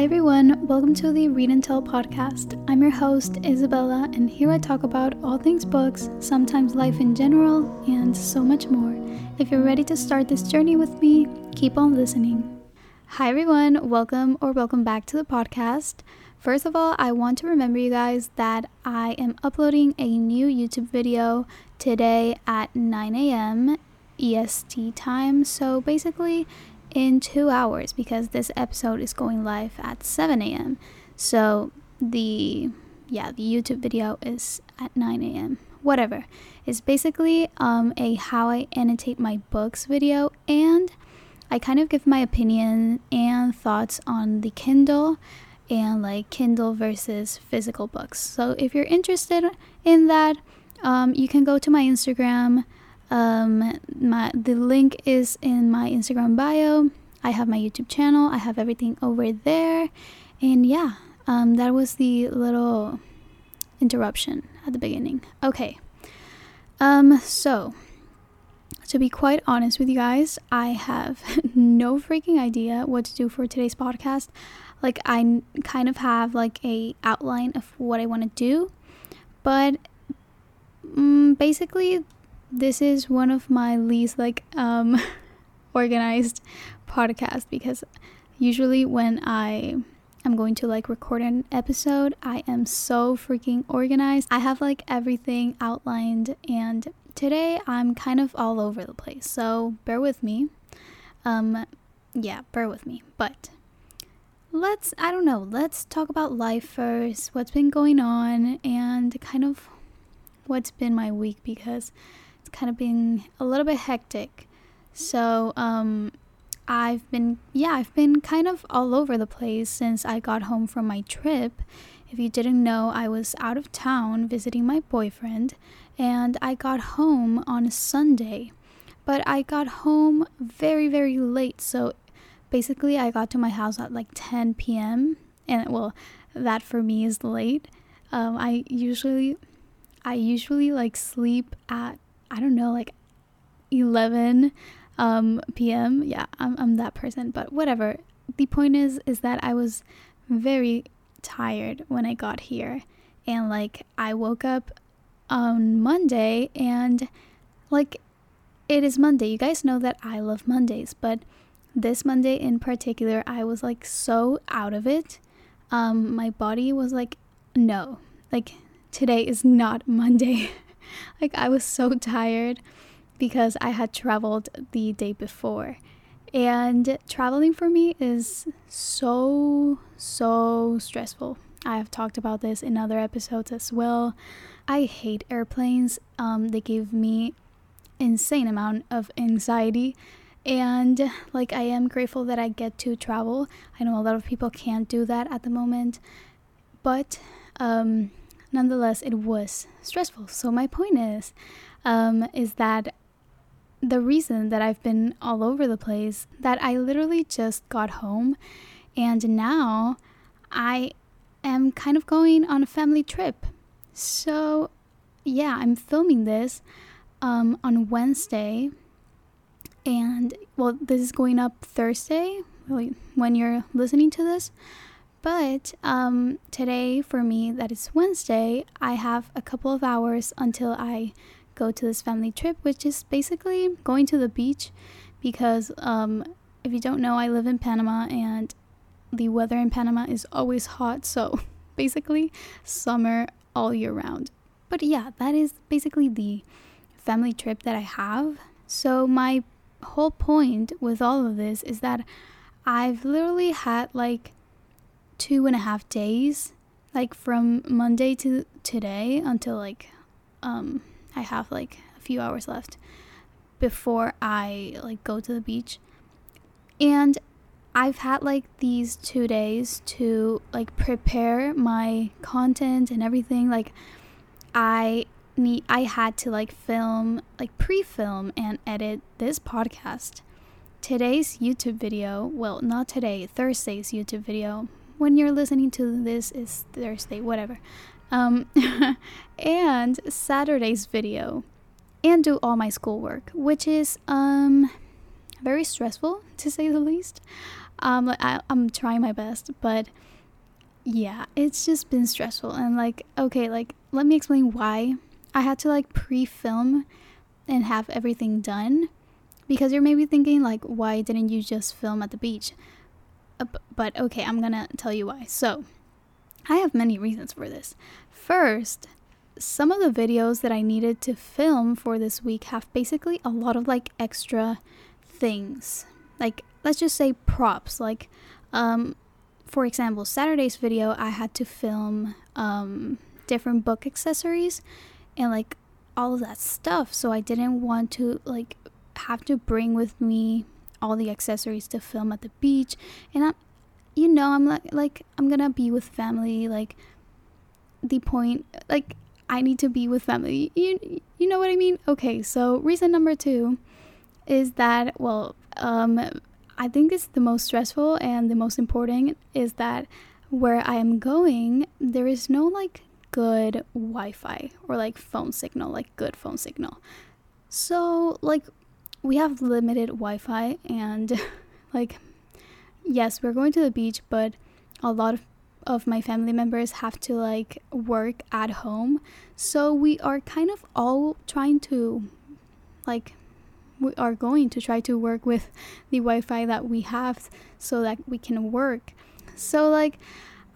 Hi everyone, welcome to the Read and Tell podcast. I'm your host, Isabella, and here I talk about all things books, sometimes life in general, and so much more. If you're ready to start this journey with me, keep on listening. Hi everyone, welcome or welcome back to the podcast. First of all, I want to remember you guys that I am uploading a new YouTube video today at 9 a.m. EST time. So basically, in two hours because this episode is going live at 7 a.m. So the yeah the YouTube video is at 9 a.m. Whatever. It's basically um, a how I annotate my books video and I kind of give my opinion and thoughts on the Kindle and like Kindle versus physical books. So if you're interested in that, um, you can go to my Instagram um, my the link is in my Instagram bio. I have my YouTube channel. I have everything over there, and yeah, um, that was the little interruption at the beginning. Okay, um, so to be quite honest with you guys, I have no freaking idea what to do for today's podcast. Like I kind of have like a outline of what I want to do, but um, basically this is one of my least like um organized podcasts because usually when I am going to like record an episode, I am so freaking organized. I have like everything outlined and today I'm kind of all over the place. So bear with me. Um yeah, bear with me. But let's I don't know, let's talk about life first, what's been going on and kind of what's been my week because kind of been a little bit hectic. So, um, I've been, yeah, I've been kind of all over the place since I got home from my trip. If you didn't know, I was out of town visiting my boyfriend, and I got home on a Sunday. But I got home very, very late, so basically, I got to my house at like 10 p.m. And well, that for me is late. Um, I usually, I usually like sleep at I don't know, like 11 um, p.m. Yeah, I'm, I'm that person, but whatever. The point is, is that I was very tired when I got here. And like, I woke up on Monday and like, it is Monday. You guys know that I love Mondays, but this Monday in particular, I was like so out of it. Um, my body was like, no, like today is not Monday. Like I was so tired because I had traveled the day before. And traveling for me is so, so stressful. I have talked about this in other episodes as well. I hate airplanes. Um, they give me insane amount of anxiety and like I am grateful that I get to travel. I know a lot of people can't do that at the moment, but um, nonetheless, it was stressful. So my point is, um, is that the reason that I've been all over the place that I literally just got home, and now I am kind of going on a family trip. So yeah, I'm filming this um, on Wednesday, and well, this is going up Thursday when you're listening to this. But um, today, for me, that is Wednesday, I have a couple of hours until I go to this family trip, which is basically going to the beach because um, if you don't know, I live in Panama and the weather in Panama is always hot. So basically, summer all year round. But yeah, that is basically the family trip that I have. So, my whole point with all of this is that I've literally had like two and a half days, like from Monday to today until like um I have like a few hours left before I like go to the beach. And I've had like these 2 days to like prepare my content and everything like I need I had to like film like pre-film and edit this podcast. Today's YouTube video, well, not today, Thursday's YouTube video when you're listening to this is Thursday, whatever. Um, and Saturday's video, and do all my schoolwork, which is um very stressful to say the least. Um, I, I'm trying my best, but yeah, it's just been stressful. And like, okay, like, let me explain why I had to like pre film and have everything done. Because you're maybe thinking, like, why didn't you just film at the beach? Uh, but okay, I'm gonna tell you why. So, I have many reasons for this. First, some of the videos that I needed to film for this week have basically a lot of like extra things. Like, let's just say props. Like, um, for example, Saturday's video, I had to film um, different book accessories and like all of that stuff. So I didn't want to like have to bring with me all the accessories to film at the beach. And I'm, you know, I'm like, like I'm gonna be with family. Like the point, like I need to be with family. You, you know what I mean? Okay. So reason number two is that well, um, I think it's the most stressful and the most important is that where I am going, there is no like good Wi Fi or like phone signal, like good phone signal. So, like, we have limited Wi Fi, and like, yes, we're going to the beach, but a lot of, of my family members have to like work at home. So, we are kind of all trying to like we are going to try to work with the Wi-Fi that we have so that we can work. So like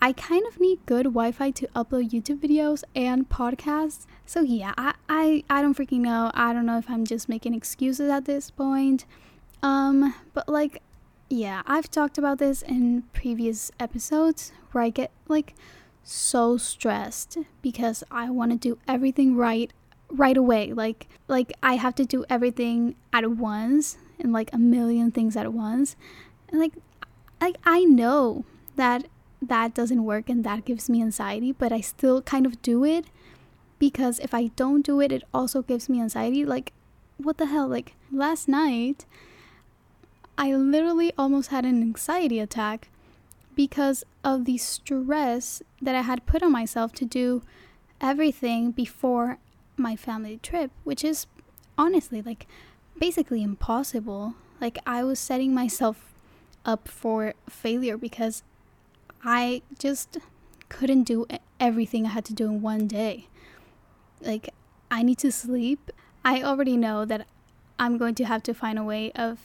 I kind of need good Wi-Fi to upload YouTube videos and podcasts. So yeah, I, I I don't freaking know. I don't know if I'm just making excuses at this point. Um, but like yeah, I've talked about this in previous episodes where I get like so stressed because I want to do everything right right away. Like like I have to do everything at once and like a million things at once. And like like I know that that doesn't work and that gives me anxiety, but I still kind of do it because if I don't do it, it also gives me anxiety. Like what the hell? Like last night I literally almost had an anxiety attack because of the stress that I had put on myself to do everything before my family trip, which is honestly like basically impossible. Like I was setting myself up for failure because I just couldn't do everything I had to do in one day. Like I need to sleep. I already know that I'm going to have to find a way of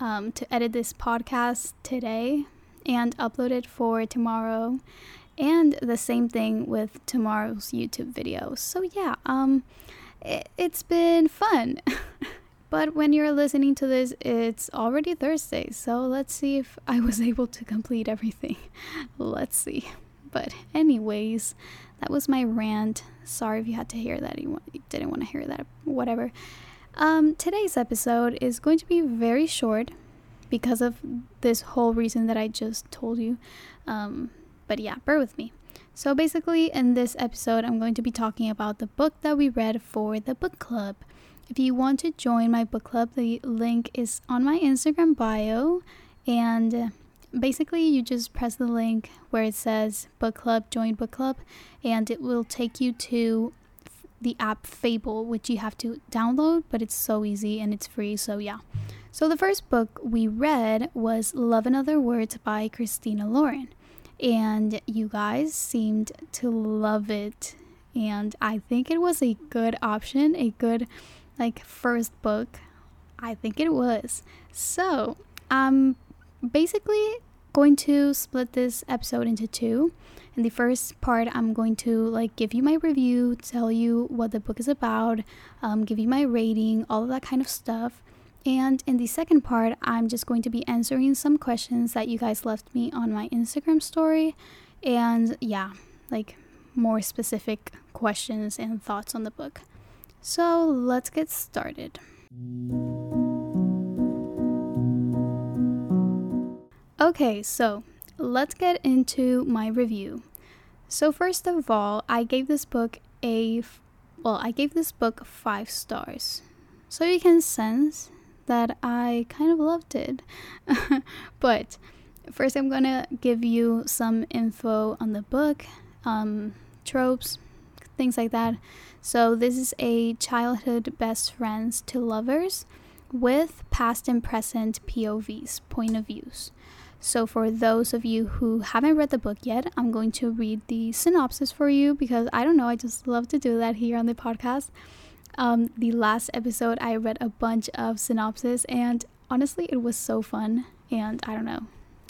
um, to edit this podcast today and upload it for tomorrow and the same thing with tomorrow's YouTube video. So yeah, um it, it's been fun. but when you're listening to this, it's already Thursday. So let's see if I was able to complete everything. let's see. But anyways, that was my rant. Sorry if you had to hear that. You didn't want to hear that. Whatever. Um, today's episode is going to be very short because of this whole reason that I just told you. Um, but yeah, bear with me. So basically, in this episode, I'm going to be talking about the book that we read for the book club. If you want to join my book club, the link is on my Instagram bio. And basically, you just press the link where it says book club, join book club, and it will take you to the app Fable, which you have to download, but it's so easy and it's free. So, yeah. So, the first book we read was Love and Other Words by Christina Lauren and you guys seemed to love it. And I think it was a good option, a good like first book. I think it was. So, I'm basically going to split this episode into two. In the first part, I'm going to like give you my review, tell you what the book is about, um, give you my rating, all of that kind of stuff. And in the second part, I'm just going to be answering some questions that you guys left me on my Instagram story. And yeah, like more specific questions and thoughts on the book. So let's get started. Okay, so let's get into my review. So, first of all, I gave this book a well, I gave this book five stars. So you can sense that I kind of loved it. but first, I'm gonna give you some info on the book, um, tropes, things like that. So, this is a childhood best friends to lovers with past and present POVs, point of views. So, for those of you who haven't read the book yet, I'm going to read the synopsis for you because I don't know, I just love to do that here on the podcast. Um, the last episode, I read a bunch of synopsis, and honestly, it was so fun. And I don't know.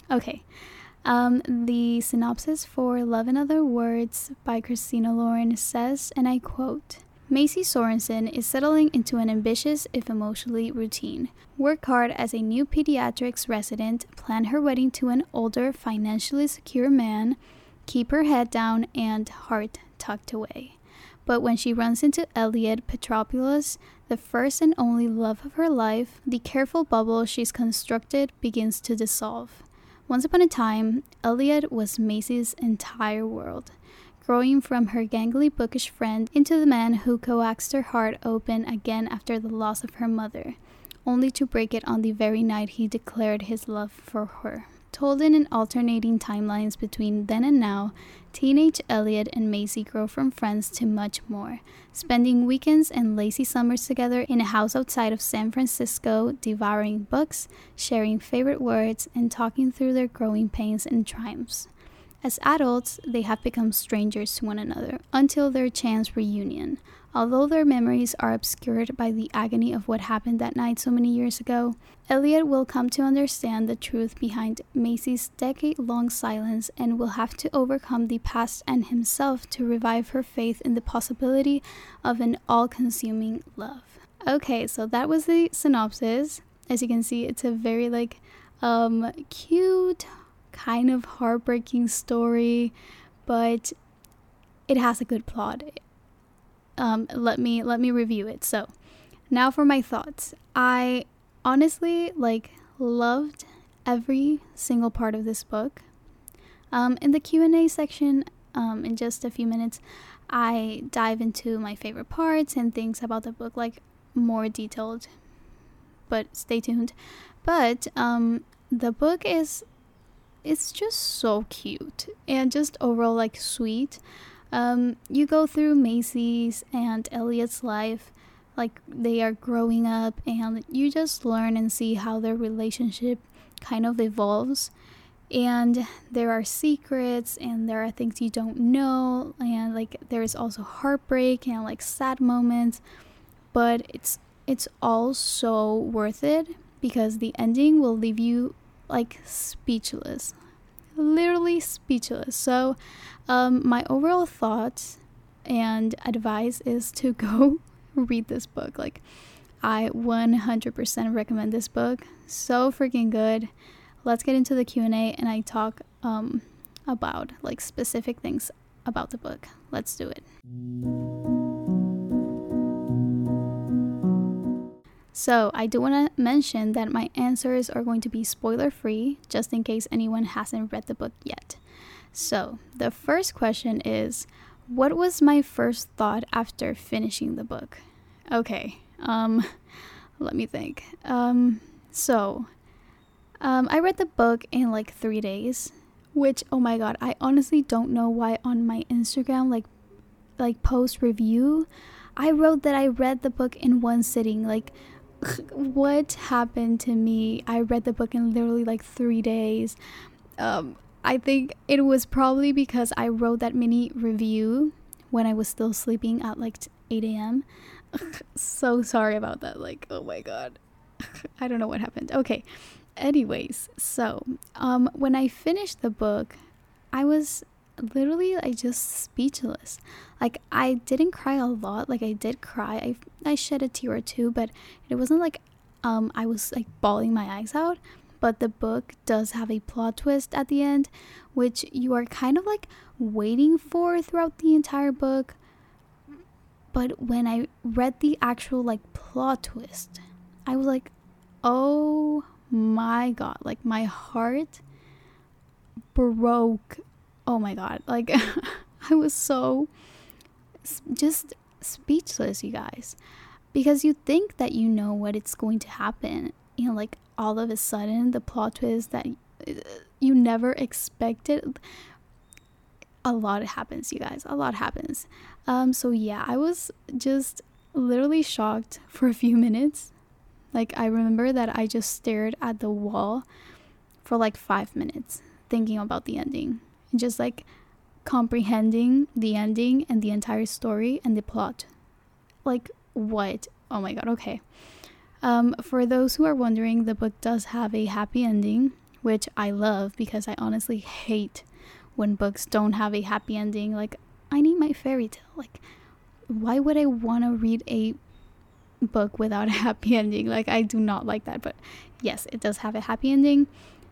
Okay. Um, the synopsis for Love and Other Words by Christina Lauren says, and I quote, Macy Sorensen is settling into an ambitious, if emotionally, routine. Work hard as a new pediatrics resident, plan her wedding to an older, financially secure man, keep her head down and heart tucked away. But when she runs into Elliot Petropoulos, the first and only love of her life, the careful bubble she's constructed begins to dissolve. Once upon a time, Elliot was Macy's entire world growing from her gangly bookish friend into the man who coaxed her heart open again after the loss of her mother, only to break it on the very night he declared his love for her. Told in an alternating timelines between then and now, teenage Elliot and Macy grow from friends to much more, spending weekends and lazy summers together in a house outside of San Francisco, devouring books, sharing favorite words, and talking through their growing pains and triumphs. As adults, they have become strangers to one another until their chance reunion. Although their memories are obscured by the agony of what happened that night so many years ago, Elliot will come to understand the truth behind Macy's decade long silence and will have to overcome the past and himself to revive her faith in the possibility of an all consuming love. Okay, so that was the synopsis. As you can see, it's a very like um cute kind of heartbreaking story, but it has a good plot. Um, let me let me review it. So, now for my thoughts. I honestly like loved every single part of this book. Um, in the Q and A section, um, in just a few minutes, I dive into my favorite parts and things about the book, like more detailed. But stay tuned. But um, the book is it's just so cute and just overall like sweet. Um, you go through Macy's and Elliot's life, like they are growing up, and you just learn and see how their relationship kind of evolves. And there are secrets, and there are things you don't know, and like there is also heartbreak and like sad moments, but it's it's all so worth it because the ending will leave you like speechless. Literally speechless. So um, my overall thoughts and advice is to go read this book. Like i 100% recommend this book. So freaking good. Let's get into the q&a and i talk um, about like specific things about the book. Let's do it So, I do want to mention that my answers are going to be spoiler free, just in case anyone hasn't read the book yet. So, the first question is What was my first thought after finishing the book? Okay, um, let me think. Um, so, um, I read the book in like three days, which, oh my god, I honestly don't know why on my Instagram, like, like post review, I wrote that I read the book in one sitting. Like, what happened to me? I read the book in literally like three days. Um, I think it was probably because I wrote that mini review when I was still sleeping at like 8 a.m. so sorry about that. Like, oh my god. I don't know what happened. Okay. Anyways, so um, when I finished the book, I was literally I just speechless. Like I didn't cry a lot. Like I did cry. I I shed a tear or two, but it wasn't like um I was like bawling my eyes out. But the book does have a plot twist at the end, which you are kind of like waiting for throughout the entire book. But when I read the actual like plot twist, I was like, "Oh my god." Like my heart broke oh my god. Like i was so just speechless you guys. Because you think that you know what it's going to happen. You know like all of a sudden the plot twist that uh, you never expected a lot happens you guys. A lot happens. Um so yeah i was just literally shocked for a few minutes. Like i remember that i just stared at the wall for like five minutes thinking about the ending and just like comprehending the ending and the entire story and the plot. Like, what? Oh my god, okay. Um, for those who are wondering, the book does have a happy ending, which I love because I honestly hate when books don't have a happy ending. Like, I need my fairy tale. Like, why would I want to read a book without a happy ending? Like, I do not like that. But yes, it does have a happy ending.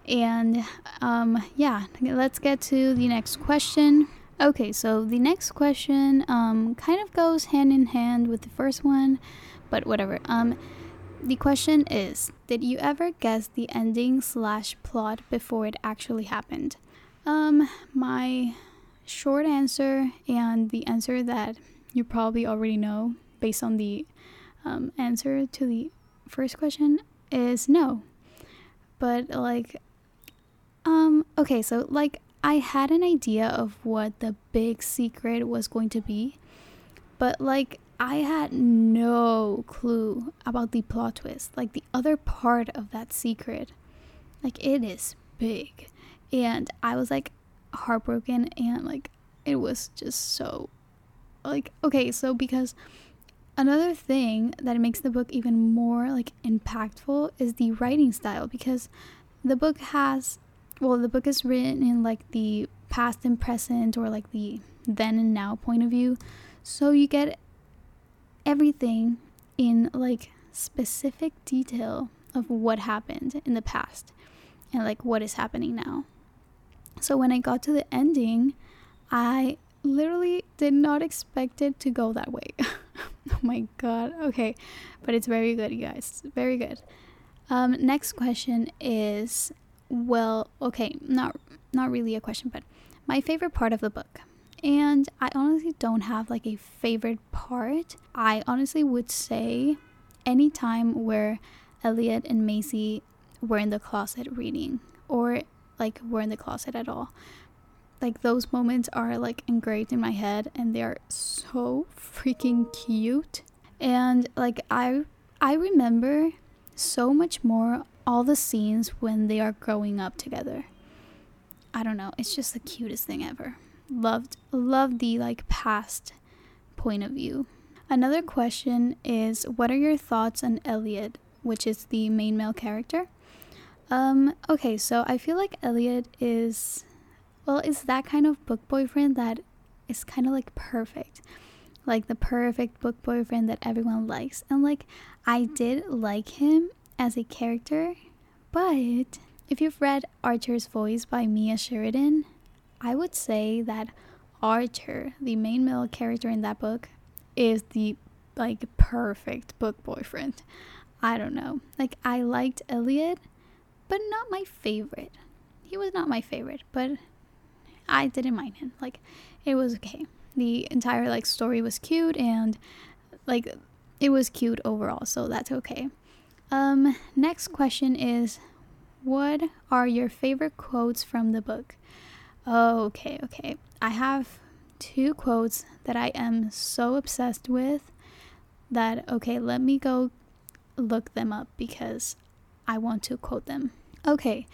And um, yeah, let's get to the next question. Okay, so the next question um, kind of goes hand in hand with the first one, but whatever. Um, the question is Did you ever guess the ending slash plot before it actually happened? Um, my short answer and the answer that you probably already know based on the um, answer to the first question is no. But like, um, okay, so like I had an idea of what the big secret was going to be, but like I had no clue about the plot twist. Like the other part of that secret, like it is big. And I was like heartbroken and like it was just so like okay, so because another thing that makes the book even more like impactful is the writing style because the book has well the book is written in like the past and present or like the then and now point of view. So you get everything in like specific detail of what happened in the past and like what is happening now. So when I got to the ending, I literally did not expect it to go that way. oh my god. Okay. But it's very good, you guys. Very good. Um next question is well, okay, not not really a question, but my favorite part of the book. And I honestly don't have like a favorite part. I honestly would say any time where Elliot and Macy were in the closet reading or like were in the closet at all. Like those moments are like engraved in my head and they are so freaking cute. And like I I remember so much more all the scenes when they are growing up together. I don't know, it's just the cutest thing ever loved loved the like past point of view. Another question is what are your thoughts on Elliot, which is the main male character? Um okay, so I feel like Elliot is well, is that kind of book boyfriend that is kind of like perfect. Like the perfect book boyfriend that everyone likes. And like I did like him as a character, but if you've read Archer's Voice by Mia Sheridan, I would say that Archer, the main male character in that book, is the like perfect book boyfriend. I don't know. Like I liked Elliot, but not my favorite. He was not my favorite, but I didn't mind him. Like it was okay. The entire like story was cute and like it was cute overall, so that's okay. Um next question is what are your favorite quotes from the book? Okay, okay. I have two quotes that I am so obsessed with that, okay, let me go look them up because I want to quote them. Okay,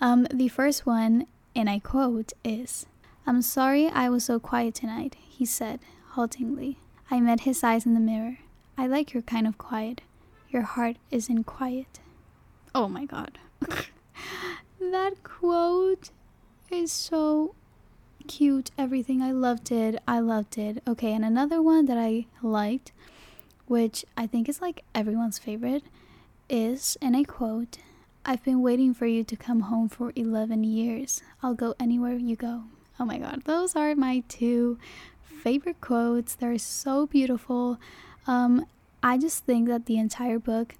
um, the first one, and I quote, is I'm sorry I was so quiet tonight, he said, haltingly. I met his eyes in the mirror. I like your kind of quiet. Your heart isn't quiet. Oh my god. that quote is so cute. Everything. I loved it. I loved it. Okay, and another one that I liked, which I think is like everyone's favorite, is, and I quote, I've been waiting for you to come home for 11 years. I'll go anywhere you go. Oh my god, those are my two favorite quotes. They're so beautiful. Um, I just think that the entire book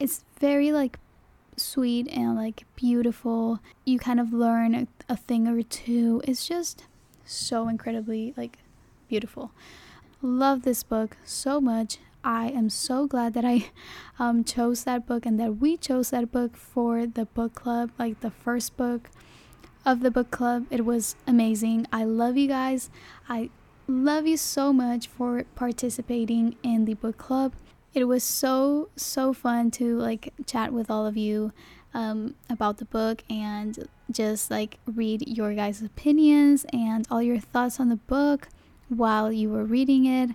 is very like sweet and like beautiful. You kind of learn a, a thing or two. It's just so incredibly like beautiful. Love this book so much. I am so glad that I um, chose that book and that we chose that book for the book club, like the first book of the book club. It was amazing. I love you guys. I love you so much for participating in the book club it was so so fun to like chat with all of you um, about the book and just like read your guys' opinions and all your thoughts on the book while you were reading it.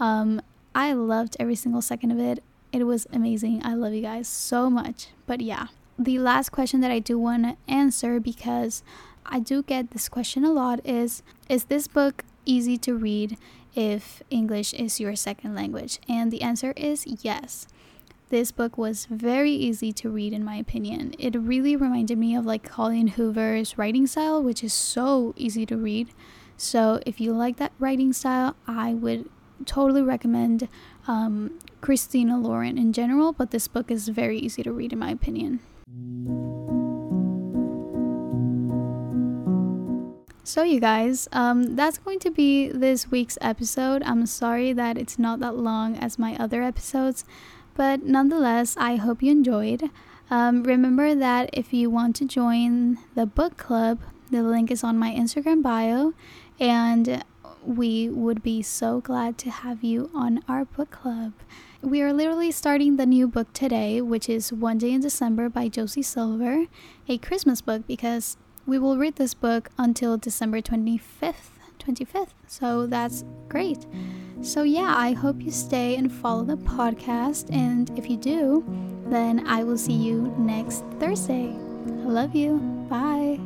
Um, I loved every single second of it. It was amazing. I love you guys so much. But yeah, the last question that I do want to answer because I do get this question a lot is Is this book easy to read if English is your second language? And the answer is yes. This book was very easy to read, in my opinion. It really reminded me of like Colleen Hoover's writing style, which is so easy to read. So, if you like that writing style, I would totally recommend um, Christina Lauren in general, but this book is very easy to read, in my opinion. So, you guys, um, that's going to be this week's episode. I'm sorry that it's not that long as my other episodes, but nonetheless, I hope you enjoyed. Um, remember that if you want to join the book club, the link is on my Instagram bio, and we would be so glad to have you on our book club. We are literally starting the new book today, which is One Day in December by Josie Silver, a Christmas book because we will read this book until December 25th. 25th. So that's great. So, yeah, I hope you stay and follow the podcast. And if you do, then I will see you next Thursday. I love you. Bye.